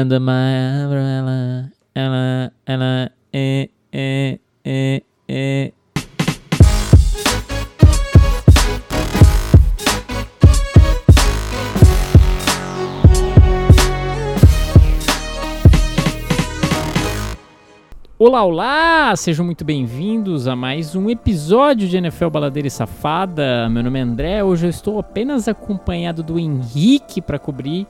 My umbrella, ela, ela, é, é, é, é. Olá, olá! Sejam muito bem-vindos a mais um episódio de NFL Baladeira e Safada. Meu nome é André, hoje eu estou apenas acompanhado do Henrique para cobrir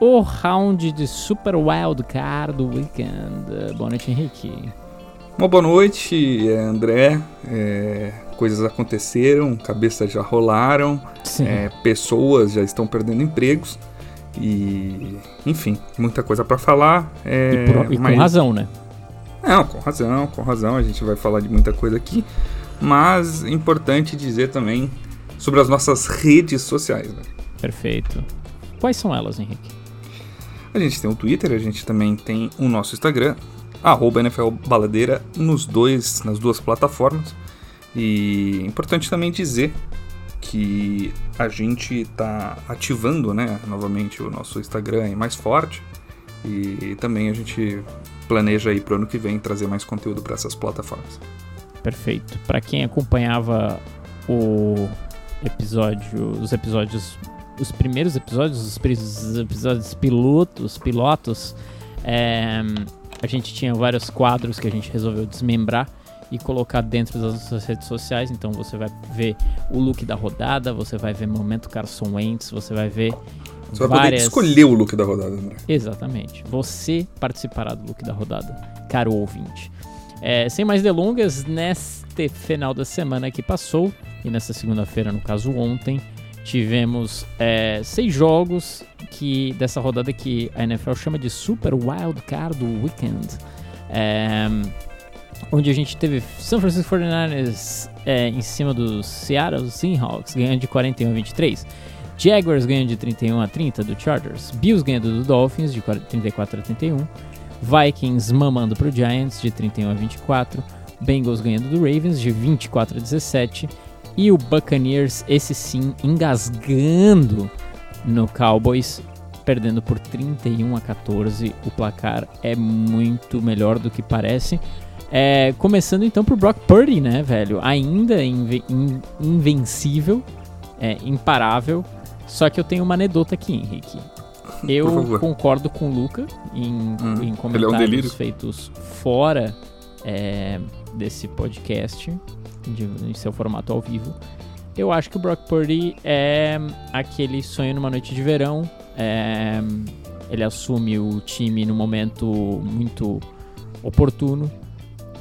o round de Super Wild Card do Weekend. Boa noite, Henrique. Uma boa noite, André. É, coisas aconteceram, cabeças já rolaram, é, pessoas já estão perdendo empregos e, enfim, muita coisa para falar. É, e, por, e mas... com razão, né? Não, com razão, com razão. A gente vai falar de muita coisa aqui. Mas é importante dizer também sobre as nossas redes sociais. Né? Perfeito. Quais são elas, Henrique? A gente tem o Twitter, a gente também tem o nosso Instagram, arroba NFL Baladeira, nos dois, nas duas plataformas. E é importante também dizer que a gente está ativando né, novamente o nosso Instagram mais forte. E também a gente planeja aí pro ano que vem trazer mais conteúdo para essas plataformas. Perfeito. Para quem acompanhava o episódio, os episódios, os primeiros episódios, os episódios pilotos, pilotos, é, a gente tinha vários quadros que a gente resolveu desmembrar e colocar dentro das nossas redes sociais. Então você vai ver o look da rodada, você vai ver momento Carson Wentz, você vai ver você vai poder escolher o look da rodada, André. Exatamente. Você participará do look da rodada, caro ouvinte. É, sem mais delongas, neste final da semana que passou, e nessa segunda-feira, no caso ontem, tivemos é, seis jogos que dessa rodada que a NFL chama de Super Wild Card Weekend. É, onde a gente teve São Francisco 49ers é, em cima dos Seattle Seahawks, ganhando de 41 a 23. Jaguars ganham de 31 a 30 do Chargers. Bills ganhando do Dolphins de 34 a 31. Vikings mamando pro Giants de 31 a 24. Bengals ganhando do Ravens de 24 a 17. E o Buccaneers, esse sim, engasgando no Cowboys, perdendo por 31 a 14. O placar é muito melhor do que parece. É, começando então por Brock Purdy, né, velho? Ainda inve in invencível, é, imparável. Só que eu tenho uma anedota aqui, Henrique. Eu concordo com o Luca em, hum, em comentários é um feitos fora é, desse podcast, de, em seu formato ao vivo. Eu acho que o Brock Purdy é aquele sonho numa noite de verão. É, ele assume o time no momento muito oportuno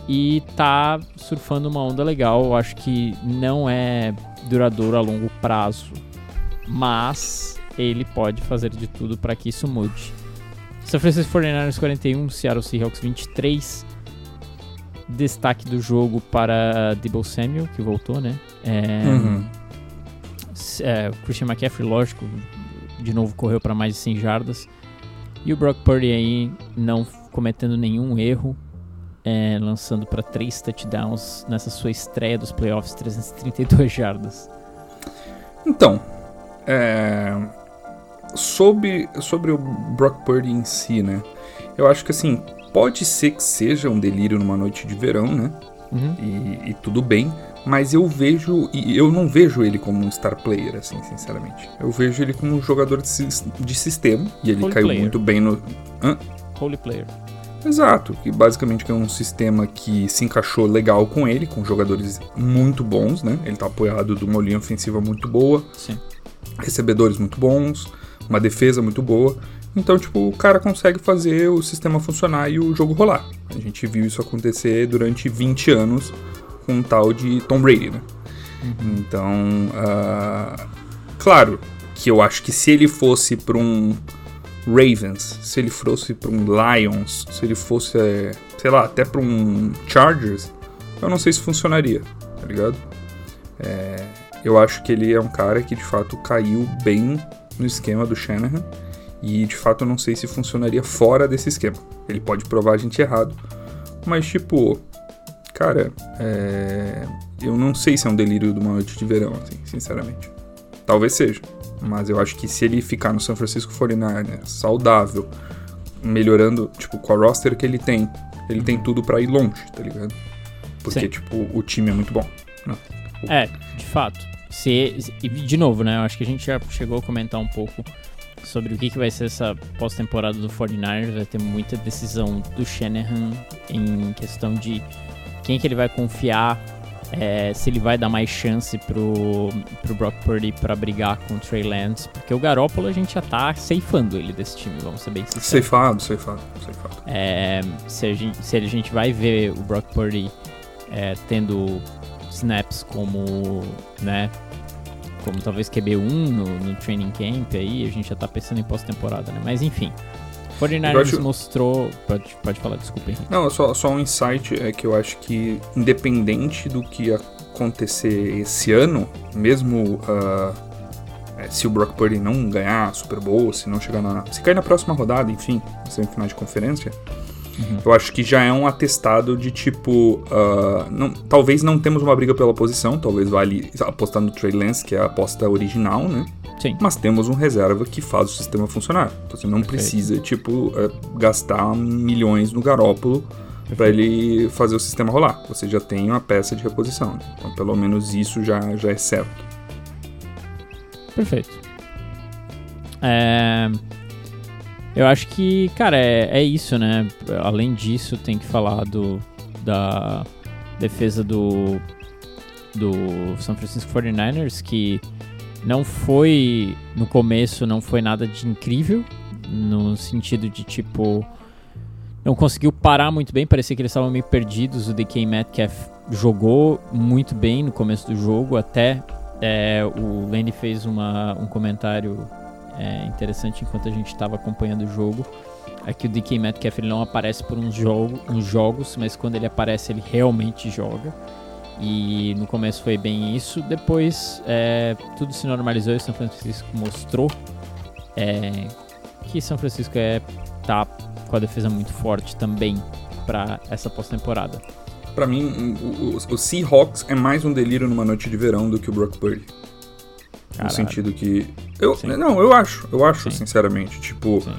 e tá surfando uma onda legal. Eu acho que não é duradouro a longo prazo mas ele pode fazer de tudo para que isso mude. São Francisco 49ers 41, Seattle Seahawks 23. Destaque do jogo para Debo Samuel, que voltou, né? É, uhum. é, Christian McCaffrey, lógico, de novo correu para mais de 100 jardas. E o Brock Purdy aí não cometendo nenhum erro, é, lançando para três touchdowns nessa sua estreia dos playoffs, 332 jardas. Então, é, sobre, sobre o Brock Purdy em si, né? Eu acho que assim, pode ser que seja um delírio numa noite de verão, né? Uhum. E, e, tudo bem, mas eu vejo. E eu não vejo ele como um star player, assim, sinceramente. Eu vejo ele como um jogador de, de sistema. E ele Holy caiu player. muito bem no. Hã? Holy player. Exato, que basicamente é um sistema que se encaixou legal com ele, com jogadores muito bons, né? Ele tá apoiado de uma linha ofensiva muito boa. Sim recebedores muito bons, uma defesa muito boa. Então, tipo, o cara consegue fazer o sistema funcionar e o jogo rolar. A gente viu isso acontecer durante 20 anos com um tal de Tom Brady, né? Uhum. Então, uh, claro que eu acho que se ele fosse para um Ravens, se ele fosse para um Lions, se ele fosse, é, sei lá, até para um Chargers, eu não sei se funcionaria, tá ligado? É, eu acho que ele é um cara que de fato caiu bem no esquema do Shanahan. E de fato eu não sei se funcionaria fora desse esquema. Ele pode provar a gente errado. Mas tipo, cara, é... eu não sei se é um delírio de uma noite de verão, assim, sinceramente. Talvez seja. Mas eu acho que se ele ficar no São Francisco 49ers saudável, melhorando, tipo, com a roster que ele tem, ele tem tudo para ir longe, tá ligado? Porque, Sim. tipo, o time é muito bom. né? É, de fato. Se, e de novo, né? Eu acho que a gente já chegou a comentar um pouco sobre o que, que vai ser essa pós-temporada do 49ers. Vai ter muita decisão do Shanahan em questão de quem que ele vai confiar, é, se ele vai dar mais chance pro, pro Brock Purdy pra brigar com o Trey Lance. Porque o Garoppolo a gente já tá ceifando ele desse time, vamos ser bem sinceros. Ceifado, ceifado, ceifado. É, se, a gente, se a gente vai ver o Brock Purdy é, tendo snaps como, né, como talvez QB1 no, no training camp aí, a gente já tá pensando em pós-temporada, né? Mas enfim, 49ers Eu acho- mostrou... Pode, pode falar, desculpa, Henrique. Não, só, só um insight é que eu acho que, independente do que acontecer esse ano, mesmo é, se o Brock Purdy não ganhar Super Bowl, se não chegar na. Se cair na próxima rodada, enfim, na semifinal de conferência, Uhum. eu acho que já é um atestado de tipo. ah, não, talvez não temos uma briga pela posição, talvez vale apostar no Trey Lance, que é a aposta original, né? Sim, Mas temos um reserva que faz o sistema funcionar. Então você não Perfeito. precisa, tipo, é, gastar milhões no Garópolo para ele fazer o sistema rolar. Você já tem uma peça de reposição. né? Então pelo menos isso já, já é certo. perfeito. É, eu acho que, cara, é, é isso, né? Além disso, tem que falar do, da defesa do, do San Francisco 49ers, que não foi, no começo, não foi nada de incrível, no sentido de, tipo, não conseguiu parar muito bem, parecia que eles estavam meio perdidos, o DK Metcalf jogou muito bem no começo do jogo, até é, o Lenny fez uma, um comentário é, interessante enquanto a gente estava acompanhando o jogo. É que o DK Metcalf ele não aparece por uns, jogo, uns jogos, mas quando ele aparece ele realmente joga. E no começo foi bem isso. Depois é, tudo se normalizou e São Francisco mostrou é, que São Francisco é, tá com a defesa muito forte também para essa pós-temporada. Pra mim, o, o- o Seahawks é mais um delírio numa noite de verão do que o Brock Purdy. No Caralho. sentido que. Eu, Sim. não, eu acho, eu acho, Sim. sinceramente. Tipo, Sim.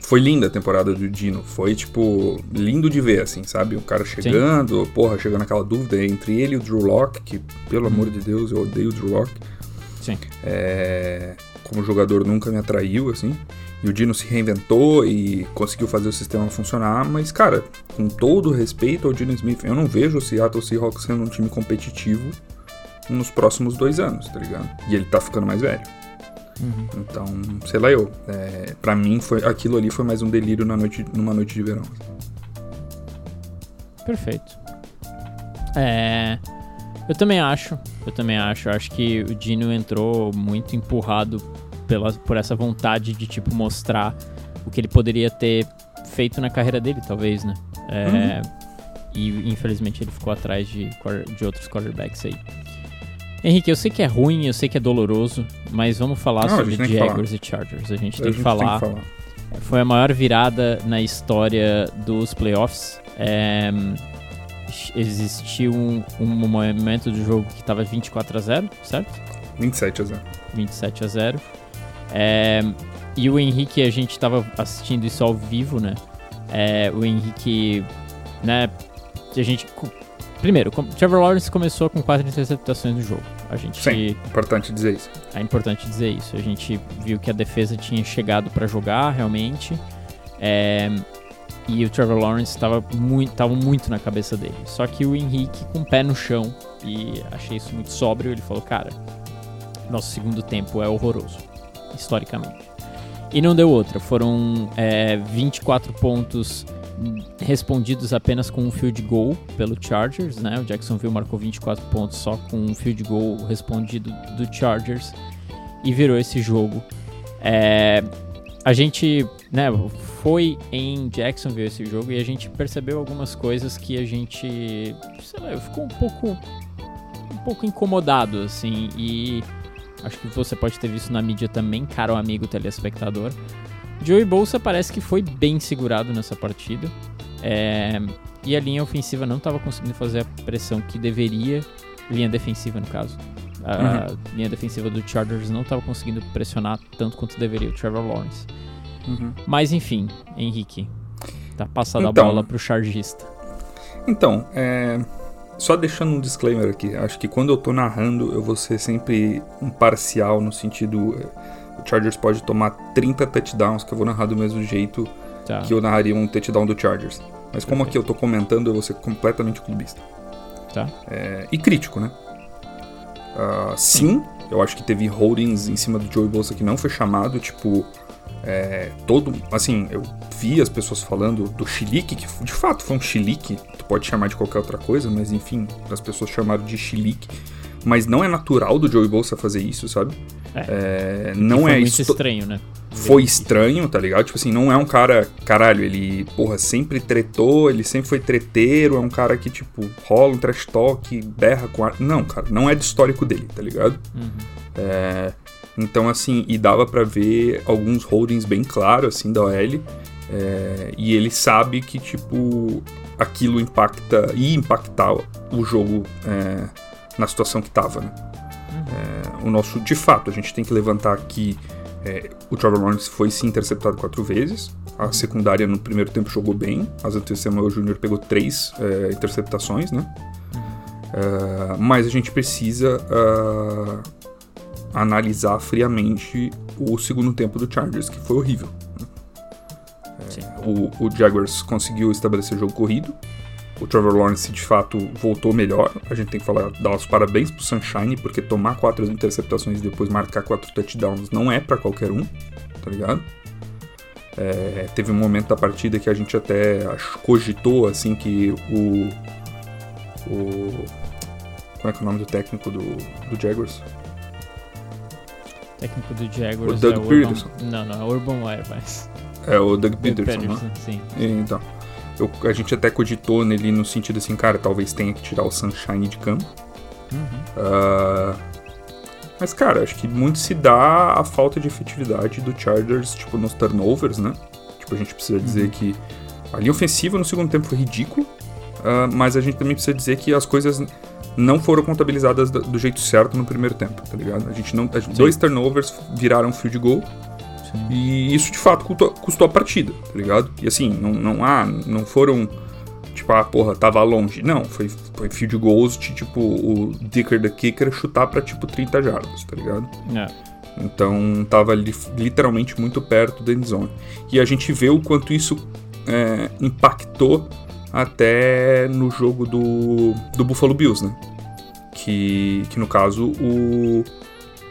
foi linda a temporada do Dino. Foi, tipo, lindo de ver, assim, sabe? O cara chegando, porra, chegando naquela dúvida entre ele e o Drew Locke, que, pelo amor de Deus, eu odeio o Drew Locke. Sim. É, como jogador nunca me atraiu, assim. E o Dino se reinventou e conseguiu fazer o sistema funcionar, mas, cara, com todo o respeito ao Dino Smith, eu não vejo o Seattle Seahawks sendo um time competitivo nos próximos dois anos, tá ligado? E ele tá ficando mais velho. Uhum. Então, sei lá eu. É, para mim, foi, aquilo ali foi mais um delírio na noite, numa noite de verão. Perfeito. É, eu também acho, eu também acho. Eu acho que o Dino entrou muito empurrado pela, por essa vontade de tipo mostrar o que ele poderia ter feito na carreira dele, talvez, né? É, E infelizmente ele ficou atrás de, de outros quarterbacks aí. Henrique, eu sei que é ruim, eu sei que é doloroso, mas vamos falar Não, sobre Jaguars e Chargers. A gente A tem gente que falar. tem que falar. Foi a maior virada na história dos playoffs. É, existiu um, um momento do jogo que estava 24 a 0, certo? 27 a 0. 27 a 0. É, e o Henrique, a gente estava assistindo isso ao vivo, né? É, o Henrique, né? A gente. Primeiro, Trevor Lawrence começou com quatro interceptações no jogo. A gente. Sim. Importante dizer isso. É importante dizer isso. A gente viu que a defesa tinha chegado para jogar realmente. É, e o Trevor Lawrence estava muito, tava muito na cabeça dele. Só que o Henrique com o pé no chão, e achei isso muito sóbrio, ele falou: Cara, nosso segundo tempo é horroroso, historicamente. E não deu outra. Foram é, 24 pontos respondidos apenas com um field goal pelo Chargers, né? O Jacksonville marcou 24 pontos só com um field goal respondido do Chargers e virou esse jogo. É, a gente, né, foi em Jacksonville esse jogo e a gente percebeu algumas coisas que a gente, sei lá, ficou um pouco um pouco incomodado assim e acho que você pode ter visto na mídia também, caro amigo telespectador. Joey Bolsa parece que foi bem segurado nessa partida. É, e a linha ofensiva não estava conseguindo fazer a pressão que deveria. Linha defensiva, no caso. A linha defensiva do Chargers não estava conseguindo pressionar tanto quanto deveria o Trevor Lawrence. Uhum. Mas enfim, Henrique, tá passada então, a bola pro chargista. Então, é, só deixando um disclaimer aqui, acho que quando eu tô narrando eu vou ser sempre imparcial no sentido. É, o Chargers pode tomar 30 touchdowns que eu vou narrar do mesmo jeito tá. que eu narraria um touchdown do Chargers. Mas como aqui eu tô comentando, eu vou ser completamente clubista. Tá. É, e crítico, né? Uh, sim, eu acho que teve holdings em cima do Joey Bolsa que não foi chamado, tipo. É, todo. Assim, eu vi as pessoas falando do chilique, que de fato foi um chilique, tu pode chamar de qualquer outra coisa, mas enfim, as pessoas chamaram de chilique. Mas não é natural do Joey Bolsa fazer isso, sabe? É. é não foi é muito estranho, né? Foi estranho, tá ligado? Tipo assim, não é um cara, caralho, ele, porra, sempre tretou, ele sempre foi treteiro, é um cara que, tipo, rola um trash talk, berra com ar. Não, cara, não é do histórico dele, tá ligado? Uhum. É, então, assim, e dava para ver alguns holdings bem claros, assim, da OL. É, e ele sabe que, tipo, aquilo impacta, ia impactar o jogo é, na situação que tava, né? Uhum. É, o nosso, de fato, a gente tem que levantar aqui. É, o Trevor Lawrence foi sim interceptado quatro vezes. A secundária no primeiro tempo jogou bem. As Samuel Jr. pegou três é, interceptações, né? Uhum. mas a gente precisa uh, analisar friamente o segundo tempo do Chargers, que foi horrível. É, o, o, Jaguars conseguiu estabelecer o jogo corrido. O Trevor Lawrence de fato voltou melhor. A gente tem que falar, dar os parabéns pro Sunshine, porque tomar quatro interceptações e depois marcar quatro touchdowns não é para qualquer um, tá ligado? É, teve um momento da partida que a gente até cogitou assim que o. O. Como é que é o nome do técnico do, do Jaguars? Técnico do Jaguars. O Doug é Peterson. Urban... Não, não, é Urban Wire, mas. É o Doug Peterson, Peterson né? sim. então. Eu, a gente até cogitou nele no sentido assim, cara, talvez tenha que tirar o Sunshine de campo. Uhum. Uh, mas, cara, acho que muito se dá a falta de efetividade do Chargers, tipo, nos turnovers, né? Tipo, a gente precisa dizer uhum. que a linha ofensiva no segundo tempo foi ridículo, uh, mas a gente também precisa dizer que as coisas não foram contabilizadas do, jeito certo no primeiro tempo, tá ligado? A gente não. A gente, dois turnovers viraram field goal. Sim. E isso de fato custou, custou, a partida, tá ligado? E assim, não, não, ah, não foram. Tipo, ah, porra, tava longe. Não, foi, foi field goals de tipo o Dicker da Kicker chutar pra tipo 30 jardas, tá ligado? É. Então tava li, literalmente muito perto da endzone. E a gente vê o quanto isso é, impactou até no jogo do, do Buffalo Bills, né? Que, que no caso o,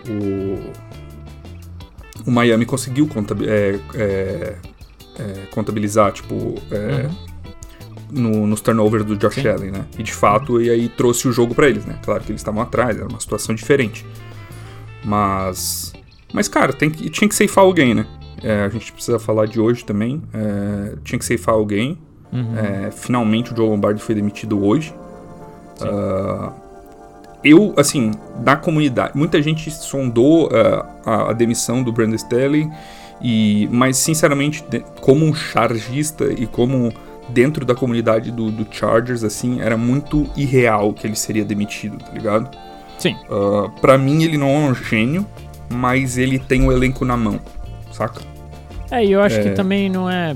o, o Miami conseguiu é, é, é, contabilizar, tipo, é, uhum. no, nos turnovers do Josh Sim. Allen, né? E de fato, e aí trouxe o jogo para eles, né? Claro que eles estavam atrás, era uma situação diferente. Mas, mas cara, tem que, tinha que ceifar alguém, né? É, a gente precisa falar de hoje também. É, tinha que ceifar alguém. Uhum. É, finalmente o Joe Lombardi foi demitido hoje. Uh, eu, assim, da comunidade, muita gente sondou uh, a, a, demissão do Brandon Staley, e, mas sinceramente, de, como um chargista e como dentro da comunidade do, do, Chargers, assim, era muito irreal que ele seria demitido, tá ligado? Sim. Uh, pra mim, ele não é um gênio, mas ele tem o elenco na mão, saca? É, e eu acho é... que também não é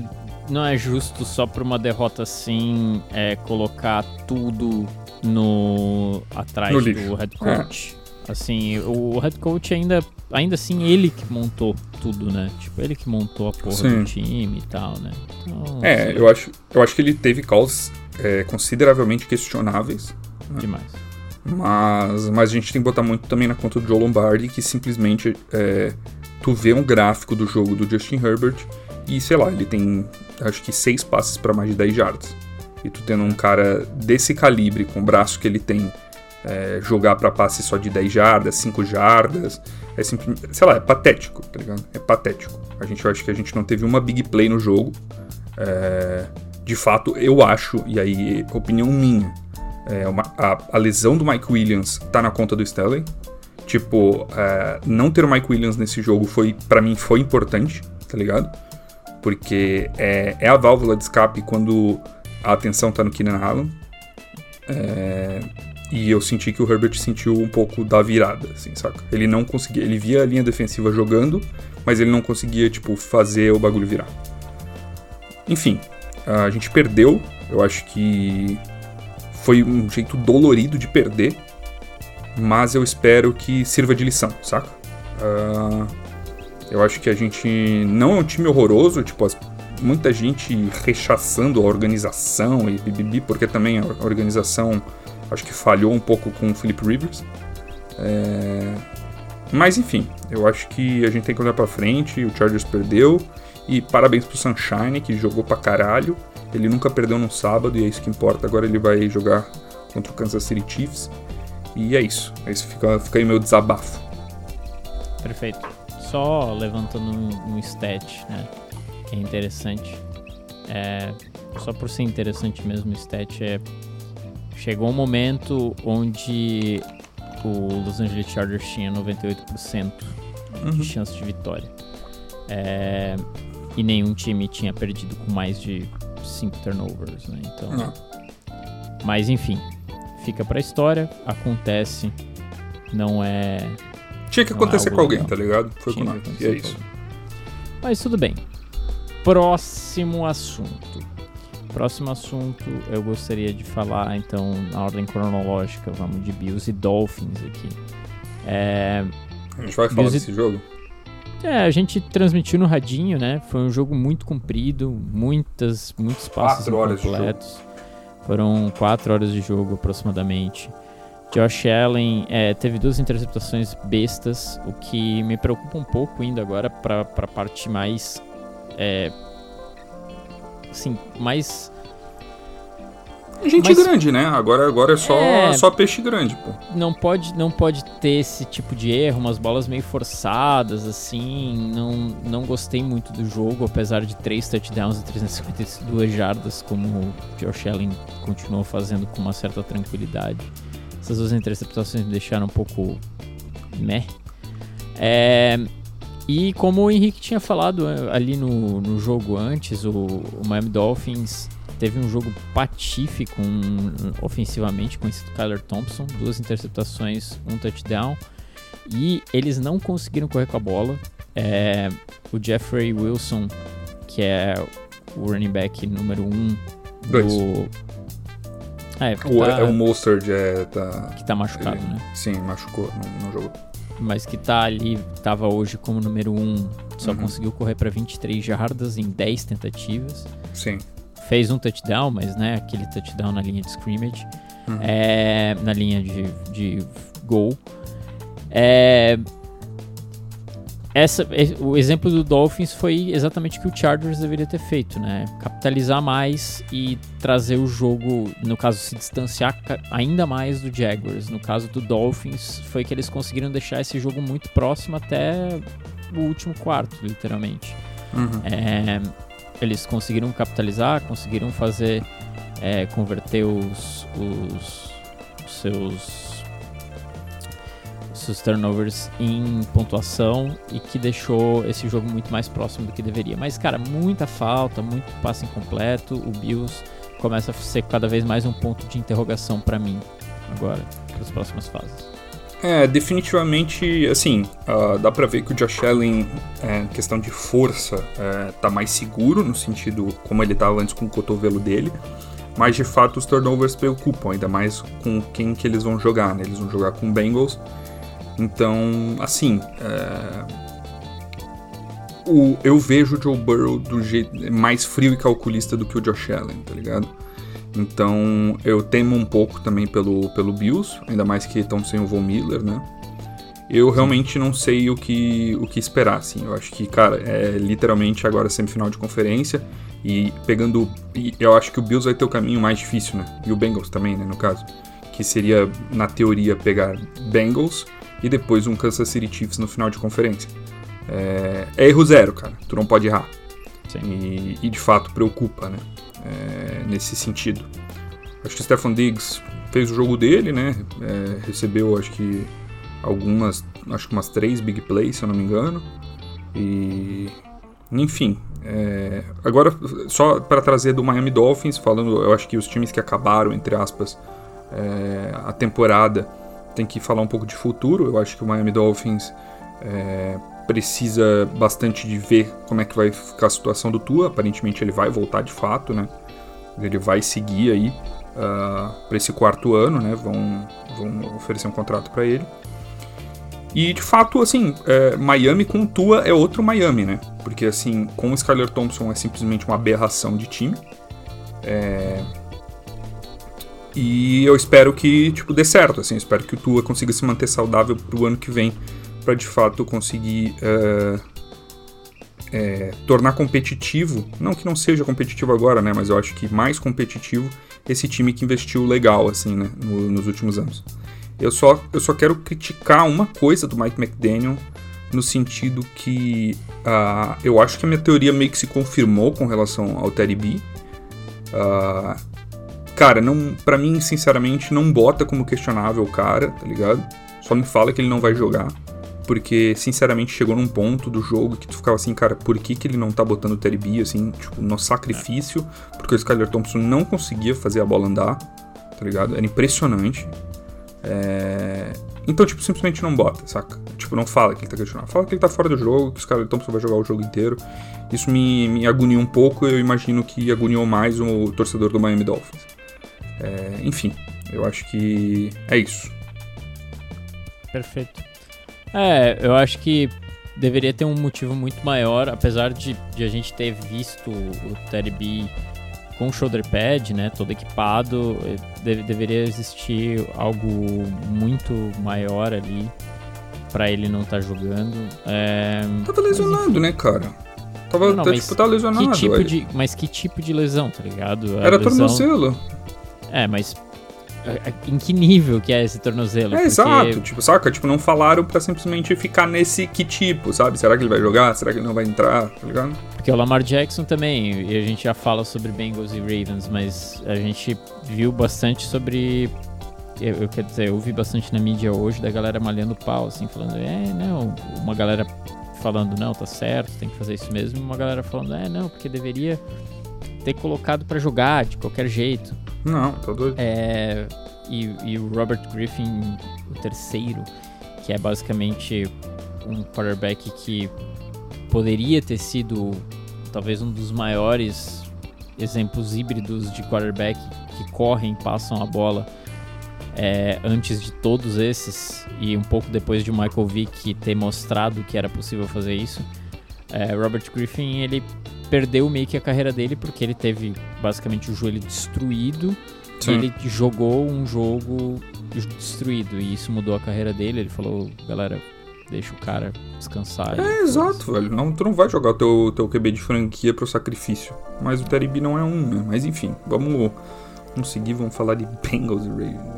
não é justo só por uma derrota assim é, colocar tudo no atrás no do head coach. É. Assim, o head coach ainda, ainda assim, ele que montou tudo, né? Tipo, ele que montou a porra Sim. do time e tal, né? Então, é, assim, eu acho, eu acho que ele teve calls é, consideravelmente questionáveis. Né? Demais. Mas, mas a gente tem que botar muito também na conta do Joe Lombardi, que simplesmente é, tu vê um gráfico do jogo do Justin Herbert e sei lá, ele tem acho que seis passes para mais de 10 jardas. E tu tendo um cara desse calibre, com o braço que ele tem, é, jogar para passe só de 10 jardas, 5 jardas, é simplesmente, sei lá, é patético, tá ligado? É patético. A gente acho que a gente não teve uma big play no jogo. É, de fato, eu acho, e aí, opinião minha, é uma, a, a, lesão do Mike Williams tá na conta do Stanley. Tipo, é, não ter o Mike Williams nesse jogo foi, para mim, foi importante, tá ligado? Porque é, é a válvula de escape quando a atenção está no Keenan Allen. É, e eu senti que o Herbert sentiu um pouco da virada, assim, saca? Ele não conseguia, ele via a linha defensiva jogando, mas ele não conseguia, tipo, fazer o bagulho virar. Enfim, a gente perdeu. Eu acho que foi um jeito dolorido de perder, mas eu espero que sirva de lição, saca? Uh, eu acho que a gente não é um time horroroso, tipo, as, muita gente rechaçando a organização e bibibi, porque também a organização acho que falhou um pouco com o Philip Rivers. É... Mas enfim, eu acho que a gente tem que olhar pra frente, o Chargers perdeu, e parabéns pro Sunshine, que jogou pra caralho. Ele nunca perdeu no sábado e é isso que importa. Agora ele vai jogar contra o Kansas City Chiefs. E é isso. Esse fica, fica aí meu desabafo. Perfeito. Só levantando um, um stat, né? Que é interessante. É, só por ser interessante mesmo o stat é. Chegou um momento onde o Los Angeles Chargers tinha 98% uhum. de chance de vitória. É, e nenhum time tinha perdido com mais de 5 turnovers, né? Então. Não. Mas enfim, fica pra história, acontece, não é. Tinha que é acontecer com alguém, legal. tá ligado? Foi Tinha com nós. E é isso. Mas tudo bem. Próximo assunto. Próximo assunto, eu gostaria de falar, então, na ordem cronológica, vamos de Bills e Dolphins aqui. É... A gente vai falar Bills desse e... jogo? É, a gente transmitiu no radinho, né? Foi um jogo muito comprido, muitas, muitos passos completos. Foram quatro horas de jogo aproximadamente. Josh Allen é, teve duas interceptações bestas, o que me preocupa um pouco indo agora para a parte mais. É, assim, mais Gente grande, né? Agora, agora é só, é, só peixe grande, pô. Não pode, não pode ter esse tipo de erro, umas bolas meio forçadas, assim. Não, não gostei muito do jogo, apesar de três touchdowns e 352 jardas, como o Josh Allen continuou fazendo com uma certa tranquilidade. Essas duas interceptações me deixaram um pouco meh. É, e como o Henrique tinha falado é, ali no, no jogo antes, o, o Miami Dolphins teve um jogo patífico ofensivamente com esse Kyler Thompson, duas interceptações, um touchdown. E eles não conseguiram correr com a bola. É, o Jeffrey Wilson, que é o running back número um do. É, o, tá, é o Mostert é, tá, que tá machucado, ele, né? Sim, machucou, não, não jogou. Mas que tá ali, tava hoje como número um, só uhum. conseguiu correr para 23 jardas em 10 tentativas. Sim fez um touchdown, mas né, aquele touchdown na linha de scrimmage, uhum. é, na linha de, de gol. É, essa, o exemplo do Dolphins foi exatamente o que o Chargers deveria ter feito, né? Capitalizar mais e trazer o jogo, no caso, se distanciar ainda mais do Jaguars. No caso do Dolphins, foi que eles conseguiram deixar esse jogo muito próximo até o último quarto, literalmente. Uhum. É, eles conseguiram capitalizar, conseguiram fazer, é, converter os, os, os seus seus turnovers em pontuação e que deixou esse jogo muito mais próximo do que deveria. Mas, cara, muita falta, muito passe incompleto. O Bills começa a ser cada vez mais um ponto de interrogação para mim agora, para as próximas fases. É, definitivamente, assim, uh, dá pra ver que o Josh Allen, é, questão de força, é, tá mais seguro, no sentido como ele tava antes com o cotovelo dele, mas de fato os turnovers preocupam, ainda mais com quem que eles vão jogar, né? Eles vão jogar com Bengals, então, assim, é... o, eu vejo o Joe Burrow do jeito mais frio e calculista do que o Josh Allen, tá ligado? Então eu temo um pouco também pelo, pelo Bills, ainda mais que estão sem o Von Miller, né? Eu realmente não sei o que, o que esperar, assim. Eu acho que, cara, é literalmente agora semifinal de conferência e pegando. E eu acho que o Bills vai ter o caminho mais difícil, né? E o Bengals também, né, no caso. Que seria, na teoria, pegar Bengals e depois um Kansas City Chiefs no final de conferência. É, é erro zero, cara. Tu não pode errar. E, e, de fato preocupa, né? é, nesse sentido. Acho que o Stefan Diggs fez o jogo dele, né? É, recebeu, acho que algumas, acho que umas três big plays, se eu não me engano. E enfim, é, agora só para trazer do Miami Dolphins, falando, eu acho que os times que acabaram, entre aspas, é, a temporada, tem que falar um pouco de futuro. Eu acho que o Miami Dolphins é, precisa bastante de ver como é que vai ficar a situação do Tua. Aparentemente ele vai voltar de fato, né? Ele vai seguir aí uh, ah, para esse quarto ano, né? Vão, vão oferecer um contrato para ele. E de fato, assim, é, Miami com Tua é outro Miami, né? Porque assim, com o Skyler Thompson é simplesmente uma aberração de time. É... E eu espero que, tipo, dê certo, assim, espero que o Tua consiga se manter saudável pro ano que vem, para de fato conseguir é, é, tornar competitivo, não que não seja competitivo agora, né, mas eu acho que mais competitivo esse time que investiu legal, assim, né, no, nos últimos anos. Eu só, eu só quero criticar uma coisa do Mike McDaniel, no sentido que uh, eu acho que a minha teoria meio que se confirmou com relação ao Terry B. Uh, cara, não, para mim, sinceramente, não bota como questionável o cara, tá ligado? Só me fala que ele não vai jogar. Porque, sinceramente, chegou num ponto do jogo que tu ficava assim, cara, por que, que ele não tá botando o Terry B, assim, tipo, no sacrifício? Porque o Skyler Thompson não conseguia fazer a bola andar, tá ligado? Era impressionante. É... Então, tipo, simplesmente não bota, saca? Tipo, não fala que ele tá questionando. Fala que ele tá fora do jogo, que o Skyler Thompson vai jogar o jogo inteiro. Isso me, me agonia um pouco, eu imagino que agoniou mais o torcedor do Miami Dolphins. É... Enfim, eu acho que é isso. Perfeito. É, eu acho que deveria ter um motivo muito maior, apesar de, de a gente ter visto o Terry B com shoulder pad, né, todo equipado, eh, de, deveria existir algo muito maior ali para ele não estar tá jogando. É, Tava lesionado, né, cara? Tava, não, tipo, tá lesionado. Que tipo de, mas que tipo de lesão, tá ligado? A Era lesão... tornozelo. É, mas em que nível que é esse tornozelo? É, porque... exato, tipo, saca? Tipo, não falaram pra simplesmente ficar nesse que tipo, sabe? Será que ele vai jogar? Será que ele não vai entrar? Tá ligado? Porque o Lamar Jackson também, e a gente já fala sobre Bengals e Ravens, mas a gente viu bastante sobre. Eu, eu quero dizer, eu vi bastante na mídia hoje da galera malhando pau, assim, falando, é, não, uma galera falando, não, tá certo, tem que fazer isso mesmo, e uma galera falando, é, não, porque deveria ter colocado para jogar de qualquer jeito. Não, tô doido. É, e, e, o Robert Griffin, o terceiro, que é basicamente um quarterback que poderia ter sido talvez um dos maiores exemplos híbridos de quarterback que correm, passam a bola é, antes de todos esses e um pouco depois de Michael Vick ter mostrado que era possível fazer isso. É, Robert Griffin ele perdeu meio que a carreira dele porque ele teve basicamente o joelho destruído Sim. e ele jogou um jogo destruído e isso mudou a carreira dele. Ele falou, galera, deixa o cara descansar. É, exato, velho. Não, tu não vai jogar o teu, teu QB de franquia pro sacrifício. Mas o Terry B não é um, né? Mas enfim, vamos, vamos seguir, vamos falar de Bengals e Ravens.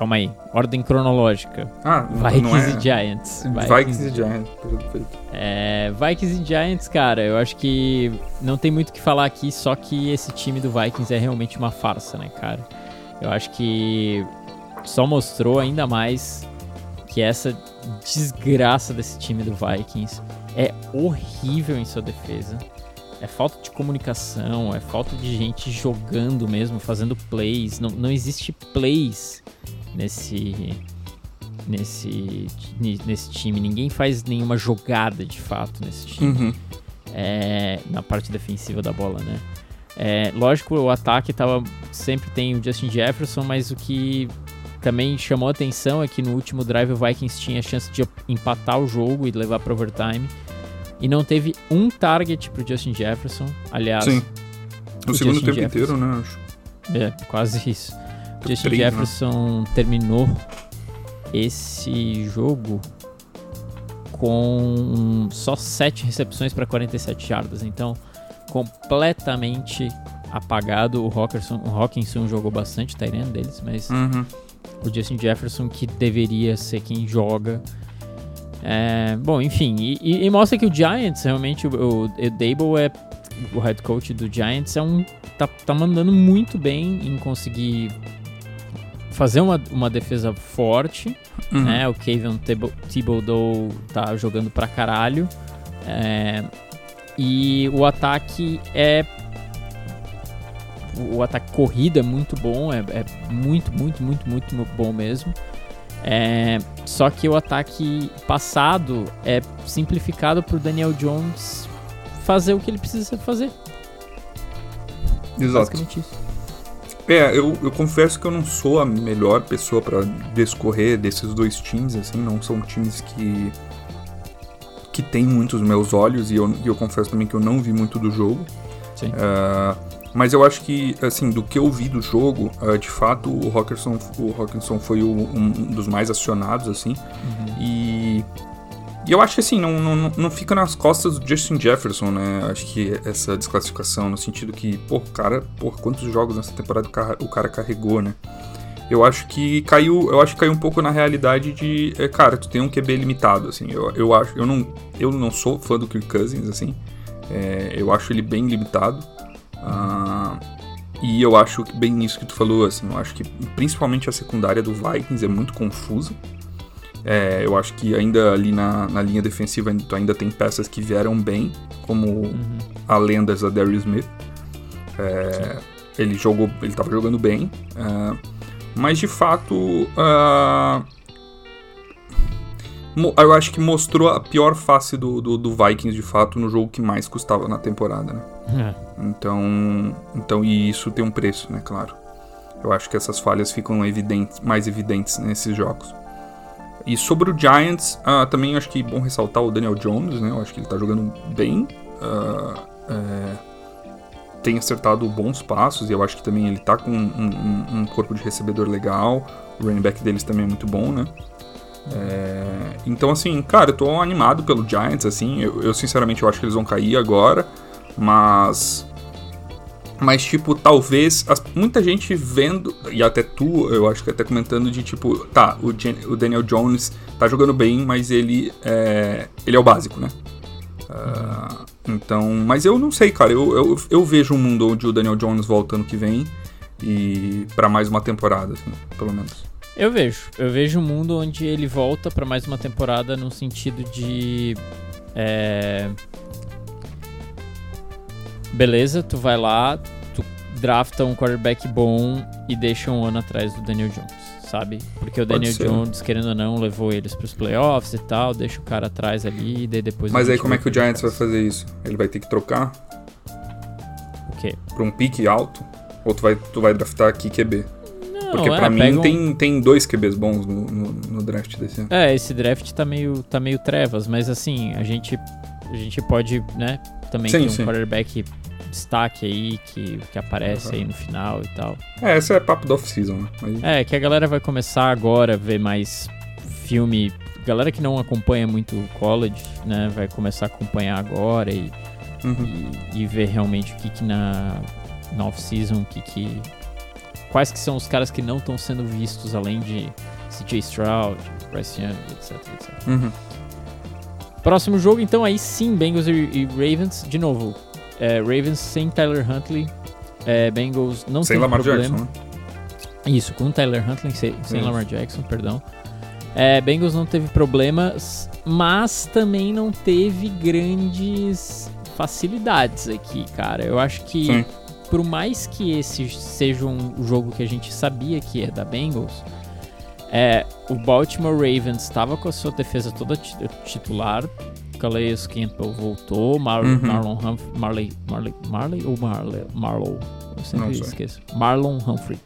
Calma aí, ordem cronológica. Ah, Vikings é... e Giants. Vikings, Vikings e Giants, perfeito. É, Vikings e Giants, cara, eu acho que não tem muito o que falar aqui, só que esse time do Vikings é realmente uma farsa, né, cara? Eu acho que só mostrou ainda mais que essa desgraça desse time do Vikings é horrível em sua defesa. É falta de comunicação, é falta de gente jogando mesmo, fazendo plays. Não, não existe plays nesse nesse nesse time. Ninguém faz nenhuma jogada de fato nesse time. Uhum. É, na parte defensiva da bola, né? É, lógico, o ataque tava, sempre tem o Justin Jefferson, mas o que também chamou a atenção é que no último drive o Vikings tinha a chance de empatar o jogo e levar para overtime. E não teve um target pro Justin Jefferson. Aliás, Sim. No segundo Justin tempo Jefferson, inteiro, né? Acho. É, quase isso. Justin né? Jefferson terminou esse jogo com só 7 recepções para 47 jardas. Então, completamente apagado. O Hawkinson, o Hawkinson jogou bastante, tá indo deles, mas uhum. o Justin Jefferson, que deveria ser quem joga. É, bom, enfim, e, e, mostra que o Giants, realmente, o, o, o Dable é o head coach do Giants, é um tá, tá mandando muito bem em conseguir fazer uma, uma defesa forte, uhum. né? O Kevin Thibodeau tá jogando pra caralho. É, e o ataque é. O ataque corrida é muito bom, é, é muito, muito, muito, muito bom mesmo. É, Só que o ataque passado é simplificado pro Daniel Jones fazer o que ele precisa fazer. Exato. Basicamente isso. É, eu, eu confesso que eu não sou a melhor pessoa para discorrer desses dois times, assim, não são times que que tem muitos meus olhos e eu, e eu confesso também que eu não vi muito do jogo. Sim. Uh, mas eu acho que, assim, do que eu vi do jogo, uh, de fato o Hawkinson, o Hawkinson foi o, um dos mais acionados, assim. Uhum. E, e eu acho que, assim, não, não, não fica nas costas do Justin Jefferson, né? Acho que essa desclassificação, no sentido que, pô, cara, pô, quantos jogos nessa temporada o cara, carregou, né? Eu acho que caiu, eu acho que caiu um pouco na realidade de, é, cara, tu tem um QB limitado, assim. Eu, eu acho, eu não, eu não sou fã do Kirk Cousins, assim. É, eu acho ele bem limitado. Uh, e eu acho bem nisso que tu falou, assim, eu acho que principalmente a secundária do Vikings é muito confusa. É, eu acho que ainda ali na, na linha defensiva tu ainda tem peças que vieram bem, como Uhum. a lenda Zadarius Smith. É, ele jogou, ele estava jogando bem, é, mas de fato mo- eu acho que mostrou a pior face do, do, do Vikings de fato no jogo que mais custava na temporada, né? É. Então, então e isso tem um preço, né? Claro. Eu acho que essas falhas ficam evidentes, mais evidentes nesses jogos. E sobre o Giants, ah, também acho que é bom ressaltar o Daniel Jones, né? Eu acho que ele tá jogando bem. ah, é, tem acertado bons passos e eu acho que também ele tá com um, um- um corpo de recebedor legal. O running back deles também é muito bom, né? É, então, assim, cara, eu tô animado pelo Giants, assim. Eu, eu, sinceramente eu acho que eles vão cair agora, mas. Mas, tipo, talvez. as- muita gente vendo, e até tu, eu acho que até comentando de tipo, tá, o, Jen- o Daniel Jones tá jogando bem, mas ele é. Ele é o básico, né? Ah, então, mas eu não sei, cara. Eu, eu, eu vejo um mundo onde o Daniel Jones volta ano que vem e para mais uma temporada, assim, pelo menos. Eu vejo. Eu vejo um mundo onde ele volta pra mais uma temporada no sentido de. é, Beleza, tu vai lá, tu drafta um quarterback bom e deixa um ano atrás do Daniel Jones, sabe? Porque o Pode Daniel ser. Jones, querendo ou não, levou eles pros playoffs e tal, deixa o cara atrás ali e daí depois. Mas aí como é que o Giants vai faz. fazer isso? Ele vai ter que trocar O quê? pra um pique alto? Ou tu vai, tu vai draftar aqui QB? Não, Porque é, pra mim pega um- tem, tem dois QBs bons no, no, no draft desse ano. É, esse draft tá meio, tá meio trevas, mas assim, a gente, a gente pode, né, também Sim, ter um sim. quarterback destaque aí, que, que aparece Aham. aí no final e tal. É, esse é papo da off-season, né? Mas- É, que a galera vai começar agora a ver mais filme. Galera que não acompanha muito o college, né, vai começar a acompanhar agora e, Uhum. e, e ver realmente o que que na, na off-season, o que que... Quais que são os caras que não estão sendo vistos, além de CJ Stroud, Bryce Young, etc, etc. Uhum. Próximo jogo, então, aí sim, Bengals e, e Ravens. De novo, é, Ravens sem Tyler Huntley. É, Bengals não Sem tem Lamar problema. Jackson, né? Isso, com Tyler Huntley, sem, sem. Lamar Jackson, perdão. É, Bengals não teve problemas, mas também não teve grandes facilidades aqui, cara. Eu acho que, Sim. por mais que esse seja um jogo que a gente sabia que é da Bengals, é, o Baltimore Ravens estava com a sua defesa toda ti- titular. Calais Campbell voltou, Mar Uhum. Marlon Humphrey, Marley, Marley, Marley ou Marley, Marlow? Eu sempre esqueço. Marlon Humphrey.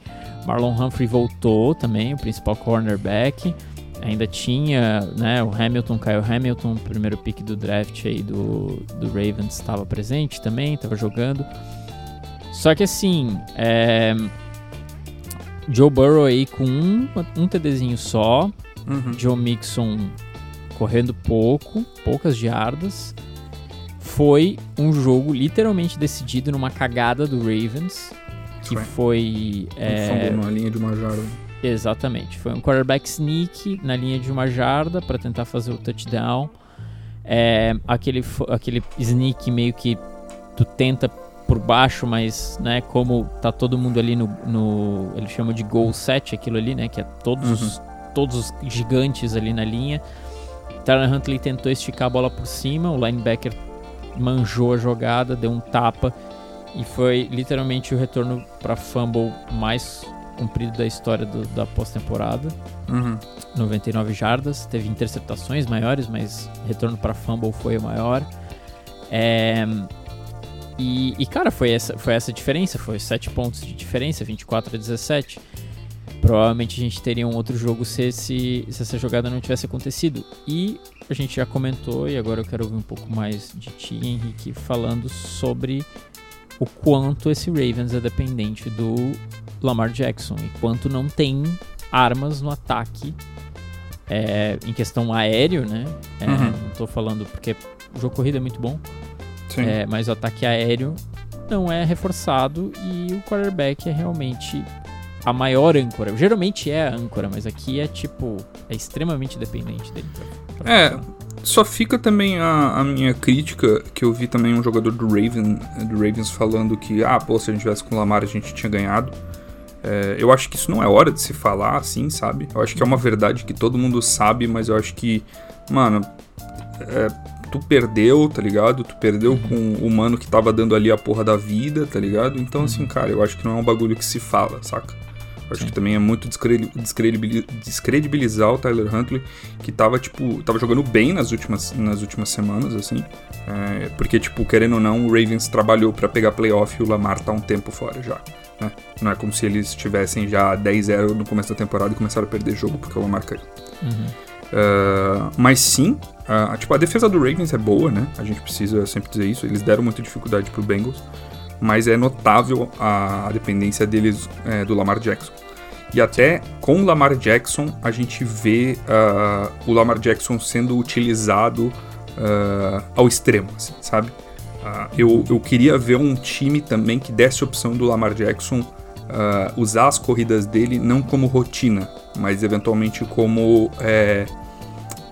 Marlon Humphrey voltou também, o principal cornerback. Ainda tinha, né, o Hamilton, Kyle Hamilton, primeiro pick do draft aí do, do Ravens, estava presente também, estava jogando. Só que assim, é, Joe Burrow aí com um, um TDzinho só, Uhum. Joe Mixon correndo pouco, poucas jardas. Foi um jogo literalmente decidido numa cagada do Ravens, que Foi. foi... é, na linha de uma jarda. Exatamente. Foi um quarterback sneak na linha de uma jarda para tentar fazer o touchdown. É, aquele, aquele sneak meio que tu tenta por baixo, mas né, como tá todo mundo ali no, no eles chamam de goal set aquilo ali, né, que é todos os, todos os gigantes ali na linha. Tyler Huntley tentou esticar a bola por cima, o linebacker manjou a jogada, deu um tapa e foi literalmente o retorno para fumble mais comprido da história do, da pós-temporada. Uhum. 99 jardas, teve interceptações maiores, mas retorno para fumble foi o maior. É, e, e, cara, foi essa, foi essa diferença, foi 7 pontos de diferença, 24 a 17. Provavelmente a gente teria um outro jogo se, esse, se essa jogada não tivesse acontecido. E a gente já comentou, e agora eu quero ouvir um pouco mais de ti, Henrique, falando sobre o quanto esse Ravens é dependente do Lamar Jackson e quanto não tem armas no ataque é, em questão aéreo, né? É, uhum. Não tô falando porque o jogo corrido é muito bom, é, mas o ataque aéreo não é reforçado e o quarterback é realmente a maior âncora. Geralmente é a âncora, mas aqui é tipo, é extremamente dependente dele. Pra, pra é, só fica também a, a, minha crítica, que eu vi também um jogador do, Raven, do Ravens falando que, ah, pô, se a gente tivesse com o Lamar a gente tinha ganhado. É, eu acho que isso não é hora de se falar assim, sabe? Eu acho que é uma verdade que todo mundo sabe, mas eu acho que, mano, é, tu perdeu, tá ligado? Tu perdeu uhum. com o mano que tava dando ali a porra da vida, tá ligado? Então, uhum. assim, cara, eu acho que não é um bagulho que se fala, saca? Acho Sim. que também é muito descredibilizar o Tyler Huntley, que tava, tipo, tava jogando bem nas últimas, nas últimas semanas, assim. É, porque, tipo, querendo ou não, o Ravens trabalhou para pegar playoff e o Lamar tá um tempo fora já. Né? Não é como se eles estivessem já 10-0 no começo da temporada e começaram a perder jogo porque o Lamar caiu. Uhum. Uh, mas sim, uh, tipo, a defesa do Ravens é boa, né? A gente precisa sempre dizer isso. Eles deram muita dificuldade pro Bengals, mas é notável a, dependência deles é, do Lamar Jackson. E até com o Lamar Jackson, a gente vê uh, o Lamar Jackson sendo utilizado ao extremo, assim, sabe? Uh, eu, eu queria ver um time também que desse a opção do Lamar Jackson uh, usar as corridas dele não como rotina, mas eventualmente como é,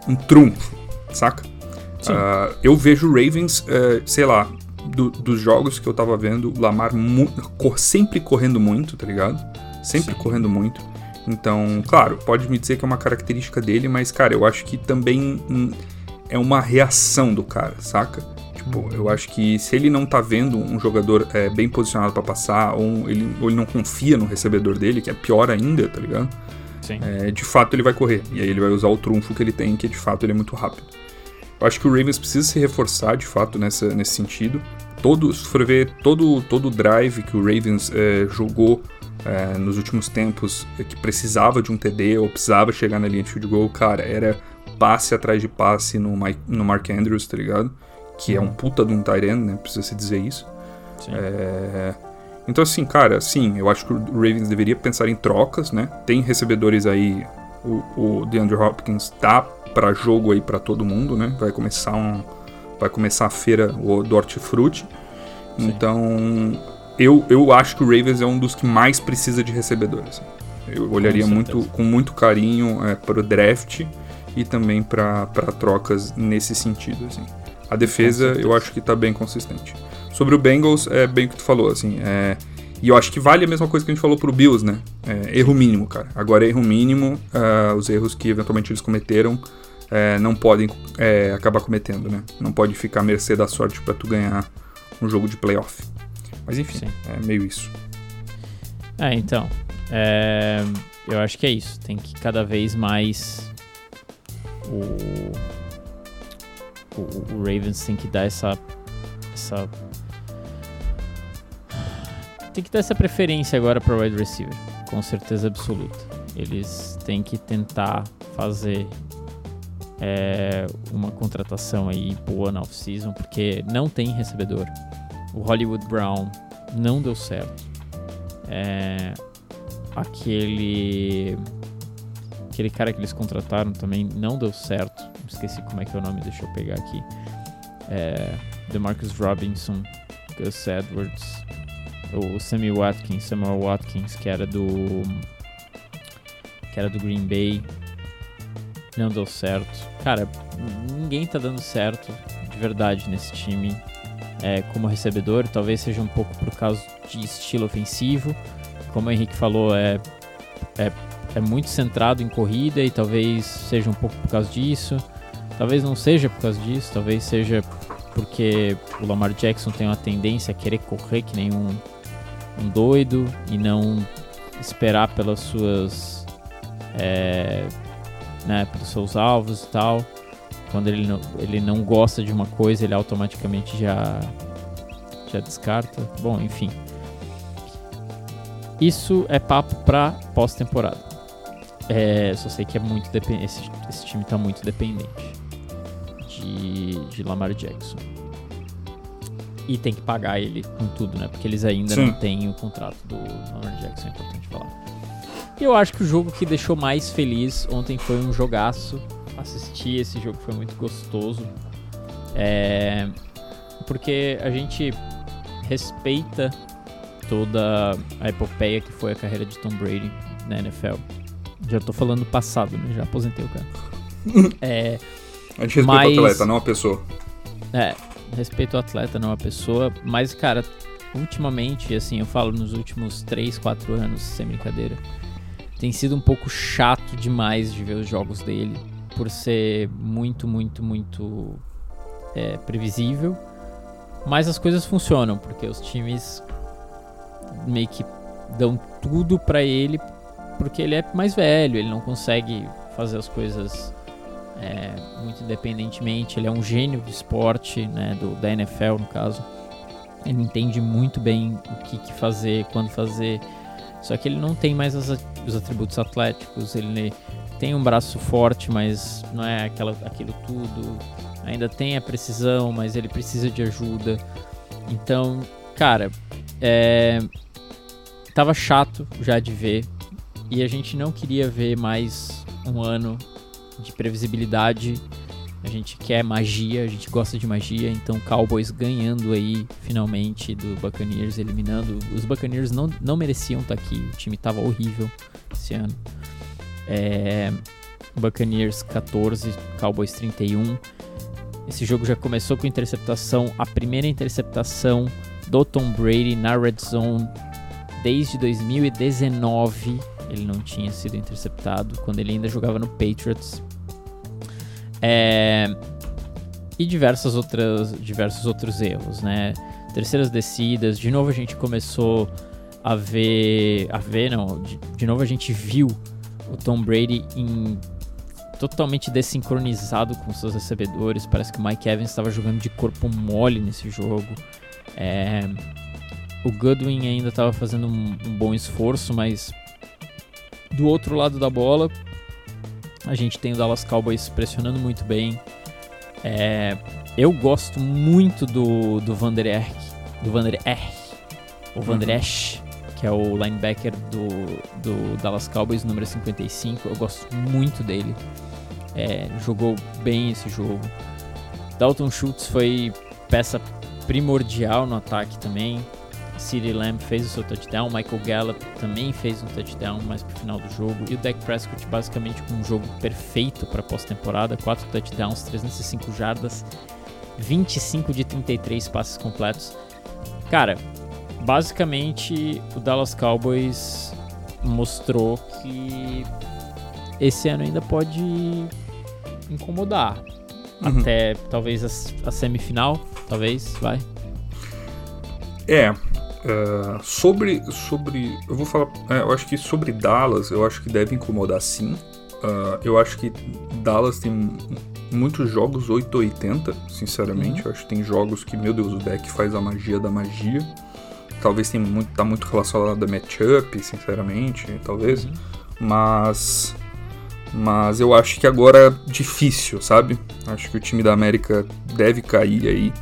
um trunfo, saca? Uh, eu vejo Ravens, sei lá, do, dos jogos que eu tava vendo, o Lamar sempre correndo muito, tá ligado? Sempre Sim. correndo muito. Então, claro, pode me dizer que é uma característica dele, mas, cara, eu acho que também é uma reação do cara, saca? Tipo, eu acho que se ele não tá vendo um jogador é, bem posicionado para passar, ou ele, ou ele não confia no recebedor dele, que é pior ainda, tá ligado? É, de fato ele vai correr. E aí ele vai usar o trunfo que ele tem, que de fato ele é muito rápido. Eu acho que o Ravens precisa se reforçar de fato nessa, nesse sentido. Todo, se for ver todo, todo o drive que o Ravens é, jogou é, nos últimos tempos, é, que precisava de um TD ou precisava chegar na linha de field goal, cara, era passe atrás de passe no, Mike, no Mark Andrews, tá ligado? que é um puta de um Tyrant, né? Precisa se dizer isso. É... Então, assim, cara, sim, eu acho que o Ravens deveria pensar em trocas, né? Tem recebedores aí, o, o DeAndre Hopkins tá para jogo aí para todo mundo, né? Vai começar um, vai começar a feira do hortifruti. Então, eu, eu acho que o Ravens é um dos que mais precisa de recebedores. Eu olharia com muito com muito carinho é, para o draft e também para trocas nesse sentido, assim. A defesa eu acho que tá bem consistente. Sobre o Bengals, é bem o que tu falou, assim. É, e eu acho que vale a mesma coisa que a gente falou pro Bills, né? É, erro mínimo, cara. Agora é erro mínimo. Uh, os erros que eventualmente eles cometeram é, não podem é, acabar cometendo, né? Não pode ficar à mercê da sorte para tu ganhar um jogo de playoff. Mas enfim, Sim. é meio isso. É, então. É, eu acho que é isso. Tem que cada vez mais o o, o Ravens tem que dar essa, essa. Tem que dar essa preferência agora para wide receiver, com certeza absoluta. Eles têm que tentar fazer é, uma contratação aí boa na off-season, porque não tem recebedor. O Hollywood Brown não deu certo. É, aquele aquele cara que eles contrataram também não deu certo esqueci como é que é o nome, deixa eu pegar aqui. É, DeMarcus Robinson, Gus Edwards, o Sammy Watkins, Samuel Watkins, que era do que era do Green Bay, não deu certo. Cara, ninguém tá dando certo de verdade nesse time é, como recebedor. Talvez seja um pouco por causa de estilo ofensivo. Como o Henrique falou, é, é, é muito centrado em corrida e talvez seja um pouco por causa disso. Talvez não seja por causa disso, talvez seja porque o Lamar Jackson tem uma tendência a querer correr que nem um, um doido e não esperar pelas suas. É, né, pelos seus alvos e tal. Quando ele não, ele não gosta de uma coisa, ele automaticamente já, já descarta. Bom, enfim. Isso é papo pra pós-temporada. É, só sei que é muito esse, esse time tá muito dependente de, de Lamar Jackson. E tem que pagar ele com tudo, né? Porque eles ainda Sim. não têm o contrato do Lamar Jackson, é importante falar. E eu acho que o jogo que deixou mais feliz ontem foi um jogaço. Assistir esse jogo foi muito gostoso. É... Porque a gente respeita toda a epopeia que foi a carreira de Tom Brady na NFL. Já tô falando passado, né? Já aposentei o cara. é, a gente respeita mas... o atleta, não a pessoa. É, respeito o atleta, não a pessoa. Mas, cara, ultimamente, assim, eu falo nos últimos 3, 4 anos, sem brincadeira, tem sido um pouco chato demais de ver os jogos dele. Por ser muito, muito, muito é, previsível. Mas as coisas funcionam, porque os times meio que dão tudo para ele, porque ele é mais velho, ele não consegue fazer as coisas é, muito independentemente. Ele é um gênio de esporte, né, do, da NFL no caso. Ele entende muito bem o que, que fazer, quando fazer. Só que ele não tem mais as, os atributos atléticos. Ele tem um braço forte, mas não é aquela, aquilo tudo. Ainda tem a precisão, mas ele precisa de ajuda. Então, cara, é, tava chato já de ver. E a gente não queria ver mais um ano de previsibilidade. A gente quer magia, a gente gosta de magia, então Cowboys ganhando aí finalmente do Buccaneers, eliminando. Os Buccaneers não, não mereciam estar tá aqui, o time estava horrível esse ano. É, Buccaneers 14, Cowboys 31. Esse jogo já começou com interceptação, a primeira interceptação do Tom Brady na red zone desde 2019 ele não tinha sido interceptado quando ele ainda jogava no Patriots. É, e diversas outras, diversos outros erros, né? Terceiras descidas, de novo a gente começou a ver, a ver não, de, de novo a gente viu o Tom Brady em totalmente desincronizado com seus recebedores. Parece que o Mike Evans estava jogando de corpo mole nesse jogo. É, o Goodwin ainda estava fazendo um, um, bom esforço, mas do outro lado da bola, a gente tem o Dallas Cowboys pressionando muito bem. É, eu gosto muito do, do Van Der Erck, do Van Der Erck, o Van Der uhum. Esch, que é o linebacker do, do Dallas Cowboys, número 55. Eu gosto muito dele. É, jogou bem esse jogo. Dalton Schultz foi peça primordial no ataque também. CeeDee Lamb fez o seu touchdown, Michael Gallup também fez um touchdown mais pro final do jogo, e o Dak Prescott basicamente com um jogo perfeito para pós-temporada, 4 touchdowns, 305 jardas, 25 de 33 passes completos. Cara, basicamente o Dallas Cowboys mostrou que esse ano ainda pode incomodar. Uhum. Até talvez a, a semifinal, talvez, vai. É, Uh, sobre, sobre. Eu vou falar. É, eu acho que sobre Dallas, eu acho que deve incomodar sim. Uh, eu acho que Dallas tem muitos jogos 880, sinceramente. Uhum. Eu acho que tem jogos que, meu Deus, o deck faz a magia da magia. Talvez tenha muito, tá muito relacionado a matchup, sinceramente, talvez. Uhum. Mas. Mas eu acho que agora é difícil, sabe? Acho que o time da América deve cair aí.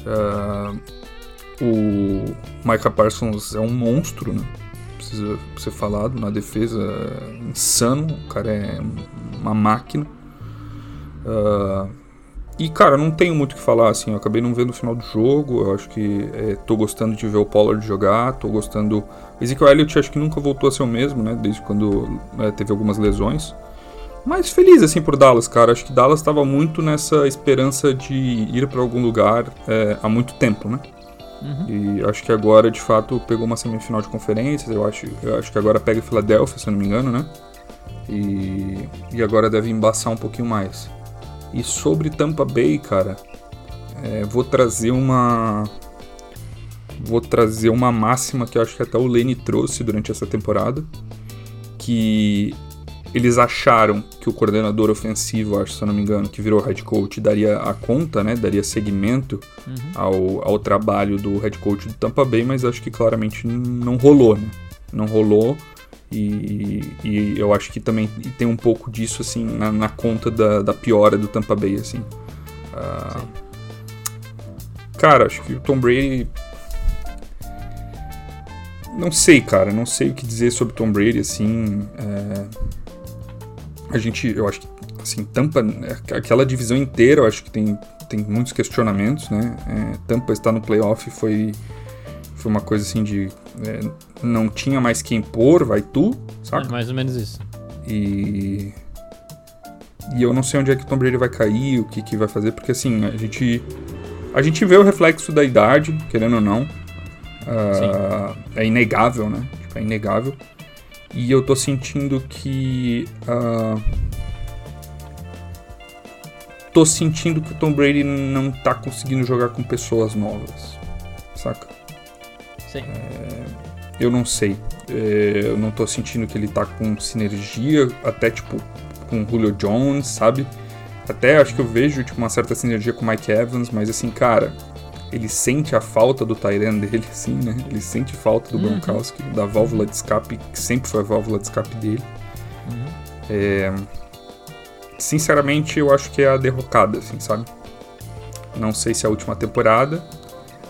Uh, o Micah Parsons é um monstro, né? Precisa ser falado na defesa, é insano. O cara é uma máquina. Uh, e, cara, não tenho muito o que falar, assim. Eu acabei não vendo o final do jogo. Eu acho que é, tô gostando de ver o Pollard jogar. Tô gostando. Ezekiel Elliott acho que nunca voltou a ser o mesmo, né? Desde quando é, teve algumas lesões. Mas feliz, assim, por Dallas, cara. Acho que Dallas estava muito nessa esperança de ir para algum lugar é, há muito tempo, né? Uhum. E acho que agora, de fato, pegou uma semifinal de conferências. Eu acho, eu acho que agora pega Filadélfia, se eu não me engano, né? E, e agora deve embaçar um pouquinho mais. E sobre Tampa Bay, cara, é, vou trazer uma vou trazer uma máxima que eu acho que até o Lenny trouxe durante essa temporada, que eles acharam que o coordenador ofensivo, acho, se eu não me engano, que virou head coach, daria a conta, né? Daria seguimento uhum. ao, ao trabalho do head coach do Tampa Bay, mas acho que claramente não rolou, né? Não rolou. E, e eu acho que também tem um pouco disso, assim, na, na conta da, da piora do Tampa Bay, assim. Uh, cara, acho que o Tom Brady não sei, cara, não sei o que dizer sobre Tom Brady, assim. É... A gente, eu acho que, assim, Tampa, é, aquela divisão inteira, eu acho que tem, tem muitos questionamentos, né? É, Tampa está no playoff foi, foi uma coisa assim de. É, não tinha mais quem pôr, vai tu, saca? É mais ou menos isso. E. E eu não sei onde é que o Tom Brady vai cair, o que, que vai fazer, porque assim, a gente. A gente vê o reflexo da idade, querendo ou não. Uh, é inegável, né? Tipo, é inegável. E eu tô sentindo que. Uh, tô sentindo que o Tom Brady não tá conseguindo jogar com pessoas novas. Saca? Sim. É, eu não sei. É, eu não tô sentindo que ele tá com sinergia, até tipo com o Julio Jones, sabe? Até acho que eu vejo tipo, uma certa sinergia com o Mike Evans, mas assim, cara, ele sente a falta do Tyrant dele, assim, né? Ele sente falta do uhum. Gronkowski, da válvula de escape, que sempre foi a válvula de escape dele. Uhum. É... Sinceramente, eu acho que é a derrocada, assim, sabe? Não sei se é a última temporada.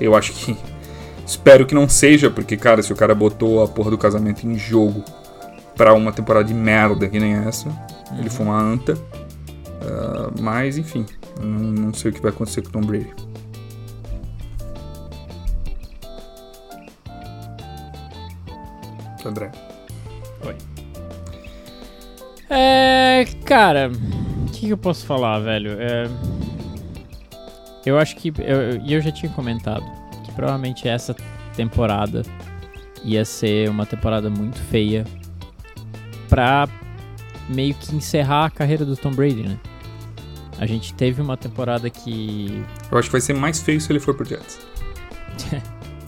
Eu acho que. Espero que não seja, porque, cara, se o cara botou a porra do casamento em jogo pra uma temporada de merda que nem essa, uhum. ele foi uma anta. Uh, mas, enfim, não, não sei o que vai acontecer com o Tom Brady. André. Oi. É. Cara, o que, que, eu posso falar, velho? É, eu acho que. E eu, eu já tinha comentado que provavelmente essa temporada ia ser uma temporada muito feia pra meio que encerrar a carreira do Tom Brady, né? A gente teve uma temporada que. Eu acho que vai ser mais feio se ele for pro Jets.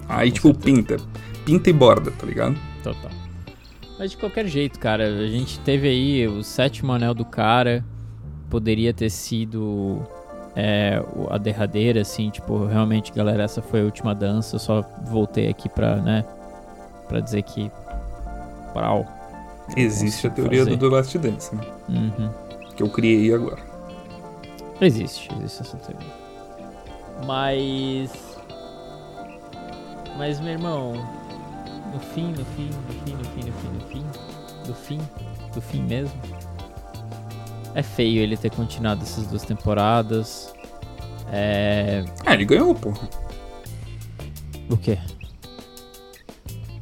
Aí, tipo, pinta. Pinta e borda, tá ligado? Total. Mas de qualquer jeito, cara, a gente teve aí o sétimo anel do cara. Poderia ter sido é, a derradeira, assim, tipo, realmente, galera, essa foi a última dança. Eu só voltei aqui pra, né, pra dizer que. Brau. Existe a teoria fazer. do The Last Dance, né? Uhum. Que eu criei agora. Existe, existe essa teoria. Mas. Mas, meu irmão, no fim, no fim, no fim, no fim, no fim, no fim, do fim, do fim mesmo. É feio ele ter continuado essas duas temporadas. É. Ah, ele ganhou, porra. O quê?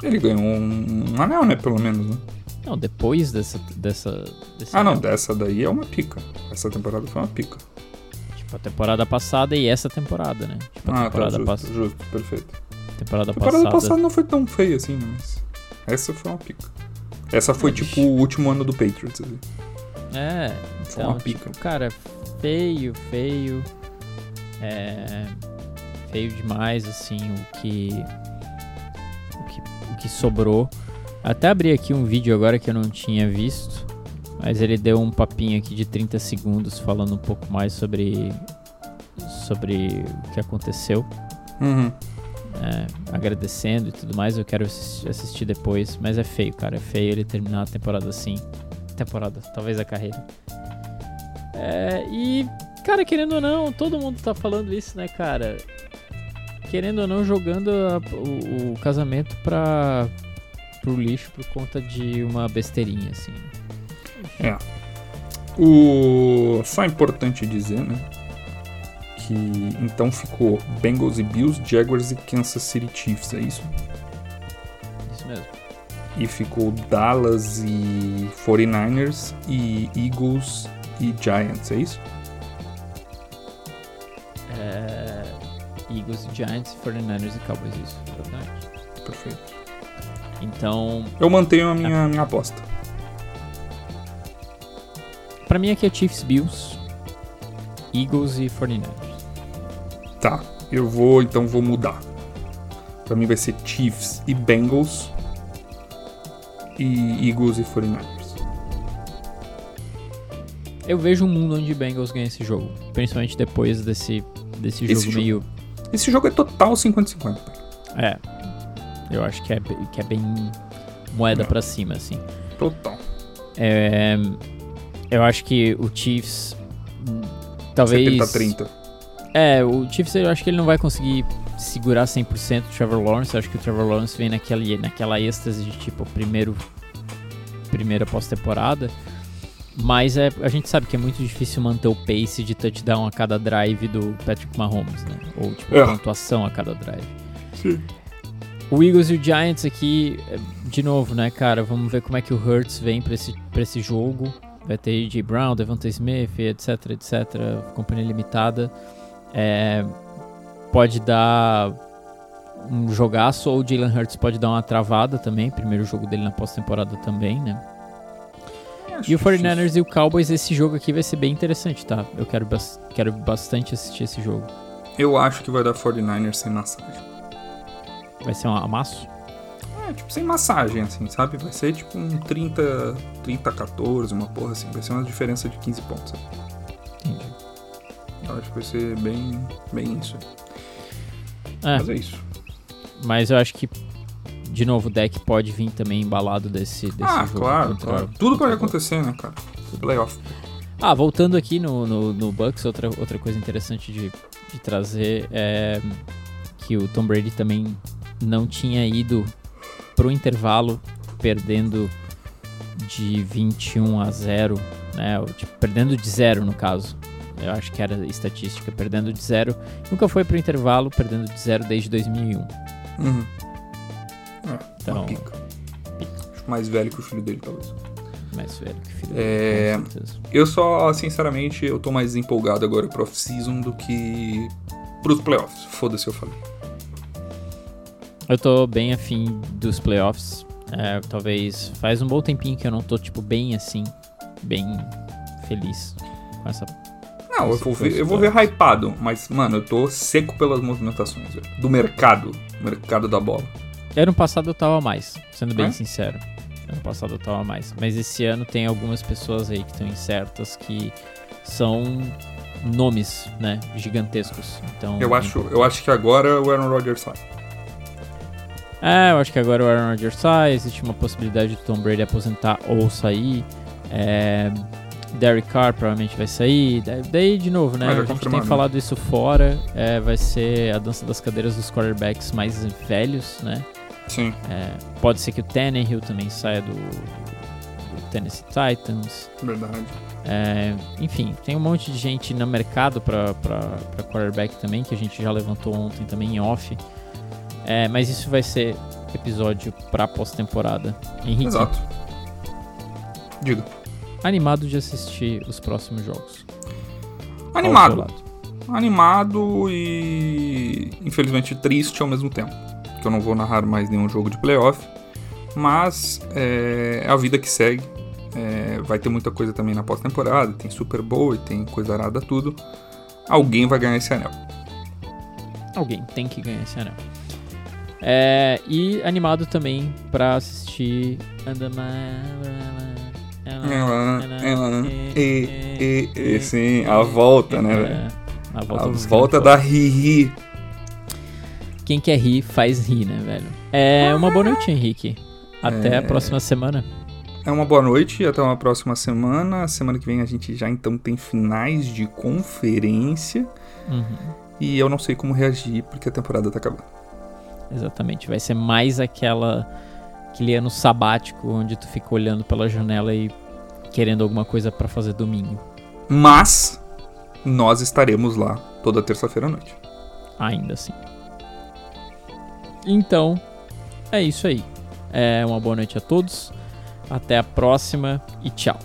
Ele ganhou um, um anel, né? Pelo menos, né? Não, depois dessa. dessa ah, anel. não, dessa daí é uma pica. Essa temporada foi uma pica. Tipo, a temporada passada e essa temporada, né? Tipo, a ah, tá, temporada tá, justo, justo, perfeito. Temporada, temporada passada. passada não foi tão feia assim, mas. Essa foi uma pica. Essa foi tipo o último ano do Patriots. Ali. É, foi então, uma pica. Tipo, cara, feio, feio. É. Feio demais, assim, o que. O que, o que sobrou. Até abri aqui um vídeo agora que eu não tinha visto. Mas ele deu um papinho aqui de 30 segundos falando um pouco mais sobre. Sobre o que aconteceu. Uhum é, agradecendo e tudo mais. Eu quero assistir depois, mas é feio, cara. É feio ele terminar a temporada assim. Temporada, talvez a carreira. É, e, cara, querendo ou não, todo mundo tá falando isso, né, cara? Querendo ou não, jogando a, o, o, casamento pra, pro lixo por conta de uma besteirinha, assim. É. O... Só é importante dizer, né? Que então ficou Bengals e Bills, Jaguars e Kansas City Chiefs, é isso? Isso mesmo. E ficou Dallas e 49ers e Eagles e Giants, é isso? É... Eagles e Giants, 49ers e Cowboys, isso, exatamente. Perfeito. Então. Eu mantenho a minha, a minha aposta. Pra mim aqui é Chiefs, Bills, Eagles e 49ers. Tá, eu vou, então vou mudar. Pra mim vai ser Chiefs e Bengals. E Eagles e 49ers. Eu vejo um mundo onde Bengals ganha esse jogo. Principalmente depois desse, desse jogo meio. Esse jogo é total 50-50. É. Eu acho que é, que é bem moeda Não. pra cima, assim. Total. É, eu acho que o Chiefs. hum, Talvez. 70-30. É, o Chiefs eu acho que ele não vai conseguir segurar 100% o Trevor Lawrence. Eu acho que o Trevor Lawrence vem naquela, naquela êxtase de tipo, primeiro, primeira pós-temporada. Mas é, a gente sabe que é muito difícil manter o pace de touchdown a cada drive do Patrick Mahomes, né? Ou tipo, É. pontuação a cada drive. Sim. O Eagles e o Giants aqui, de novo, né, cara? Vamos ver como é que o Hurts vem pra esse, pra esse jogo. Vai ter A.J. Brown, Devonta Smith, etc, etc. Companhia limitada. É, pode dar um jogaço, ou o Jalen Hurts pode dar uma travada também. Primeiro jogo dele na pós-temporada também, né? E o 49ers e o Cowboys, esse jogo aqui vai ser bem interessante, tá? Eu quero, bas- quero bastante assistir esse jogo. Eu acho que vai dar 49ers sem massagem. Vai ser um amasso? É, tipo, sem massagem, assim, sabe? Vai ser tipo um 30, 30 a 14, uma porra assim. Vai ser uma diferença de 15 pontos. sabe? Entendi. Eu acho que vai ser bem, bem isso. É, Mas é isso. Mas eu acho que, de novo, o deck pode vir também embalado desse, desse ah, jogo. claro, contra- claro. Tudo pode acontecer, né, cara? Playoff. Ah, voltando aqui no, no, no Bucks, outra, outra coisa interessante de, de trazer é que o Tom Brady também não tinha ido pro intervalo perdendo de 21 a 0, né? tipo, perdendo de zero no caso. Eu acho que era estatística, perdendo de zero. Nunca foi pro intervalo perdendo de zero desde 2001. Uhum. É, Então, pica. Acho mais velho que o filho dele, talvez. mais velho que filho. É, certeza. Eu só, sinceramente, eu tô mais empolgado agora pro off-season do que pros playoffs. Foda-se, eu falei. Eu tô bem afim dos playoffs. É, talvez faz um bom tempinho que eu não tô, tipo, bem assim, bem feliz com essa. Não, eu vou, ver, eu vou ver hypado, mas, mano, eu tô seco pelas movimentações, velho. Do mercado. Mercado da bola. Ano passado eu tava mais, sendo bem É? sincero. Ano passado eu tava mais. Mas esse ano tem algumas pessoas aí que estão incertas que são nomes, né, gigantescos. Então, Eu acho, eu acho que agora o Aaron Rodgers sai. É, eu acho que agora o Aaron Rodgers sai, existe uma possibilidade de Tom Brady aposentar ou sair. É, Derek Carr provavelmente vai sair. Da- Daí, de novo, né? Ah, a gente tem falado isso fora. é, vai ser a dança das cadeiras dos quarterbacks mais velhos, né? Sim. É, pode ser que o Tannehill também saia do, do Tennessee Titans. Verdade. É, enfim, tem um monte de gente no mercado pra quarterback também, que a gente já levantou ontem também em off. É, mas isso vai ser episódio pra pós-temporada. Henrique, Exato. Diga. Animado de assistir os próximos jogos. Animado. Animado e infelizmente triste ao mesmo tempo. Que eu não vou narrar mais nenhum jogo de playoff. Mas é a vida que segue. É, vai ter muita coisa também na pós-temporada. Tem Super Bowl e tem coisa arada tudo. Alguém vai ganhar esse anel. Alguém tem que ganhar esse anel. É, e animado também pra assistir. Ela, ela, e, e, e, sim, a volta, né, velho? É, a volta, A volta da Riri. Quem quer rir, faz rir, né, velho? É uma boa noite, Henrique. Até É. a próxima semana. É uma boa noite, até uma próxima semana. Semana que vem a gente já então tem finais de conferência. Uhum, E eu não sei como reagir porque a temporada tá acabando. exatamente. Vai ser mais aquela aquele ano sabático onde tu fica olhando pela janela e querendo alguma coisa pra fazer domingo. Mas nós estaremos lá toda terça-feira à noite. Ainda assim. Então, é isso aí. É uma boa noite a todos. Até a próxima e tchau.